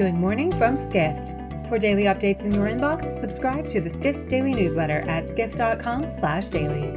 Good morning from Skift. For daily updates in your inbox, subscribe to the Skift Daily newsletter at skift.com/daily.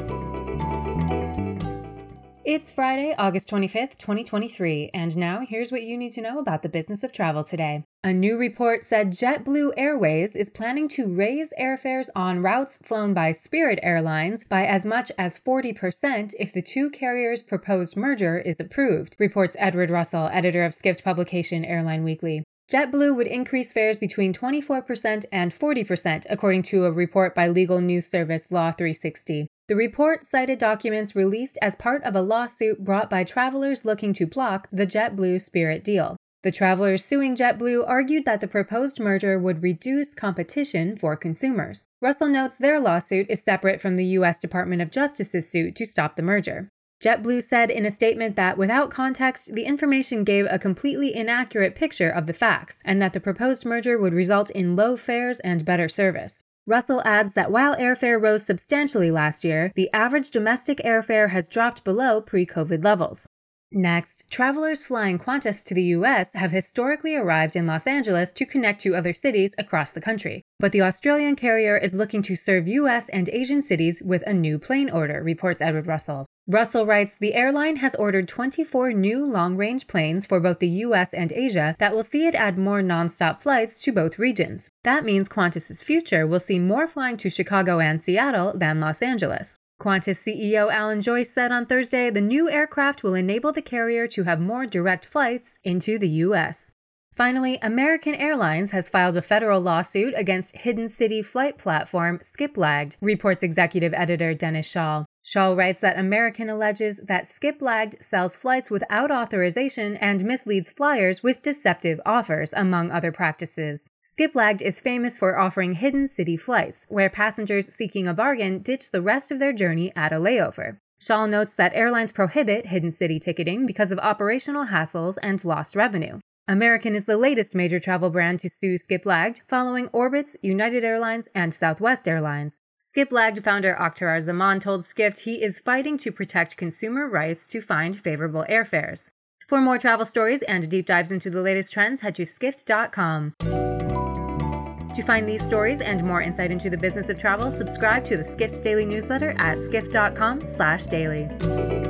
It's Friday, August 25th, 2023, and now here's what you need to know about the business of travel today. A new report said JetBlue Airways is planning to raise airfares on routes flown by Spirit Airlines by as much as 40% if the two carriers' proposed merger is approved, reports Edward Russell, editor of Skift publication Airline Weekly. JetBlue would increase fares between 24% and 40%, according to a report by legal news service Law 360. The report cited documents released as part of a lawsuit brought by travelers looking to block the JetBlue Spirit deal. The travelers suing JetBlue argued that the proposed merger would reduce competition for consumers. Russell notes their lawsuit is separate from the U.S. Department of Justice's suit to stop the merger. JetBlue said in a statement that without context, the information gave a completely inaccurate picture of the facts, and that the proposed merger would result in low fares and better service. Russell adds that while airfare rose substantially last year, the average domestic airfare has dropped below pre COVID levels. Next, travelers flying Qantas to the US have historically arrived in Los Angeles to connect to other cities across the country. But the Australian carrier is looking to serve US and Asian cities with a new plane order, reports Edward Russell. Russell writes The airline has ordered 24 new long range planes for both the US and Asia that will see it add more nonstop flights to both regions. That means Qantas's future will see more flying to Chicago and Seattle than Los Angeles. Qantas CEO Alan Joyce said on Thursday the new aircraft will enable the carrier to have more direct flights into the U.S. Finally, American Airlines has filed a federal lawsuit against Hidden City flight platform Skiplagged, reports executive editor Dennis Schaal. Schaal writes that American alleges that Skiplagged sells flights without authorization and misleads flyers with deceptive offers, among other practices. Skiplagged is famous for offering hidden city flights, where passengers seeking a bargain ditch the rest of their journey at a layover. Schaal notes that airlines prohibit hidden city ticketing because of operational hassles and lost revenue. American is the latest major travel brand to sue Skiplagged, following Orbitz, United Airlines, and Southwest Airlines. Skiplagged founder Akhtar Zaman told Skift he is fighting to protect consumer rights to find favorable airfares. For more travel stories and deep dives into the latest trends, head to skift.com. To find these stories and more insight into the business of travel, subscribe to the Skift Daily newsletter at skift.com/daily.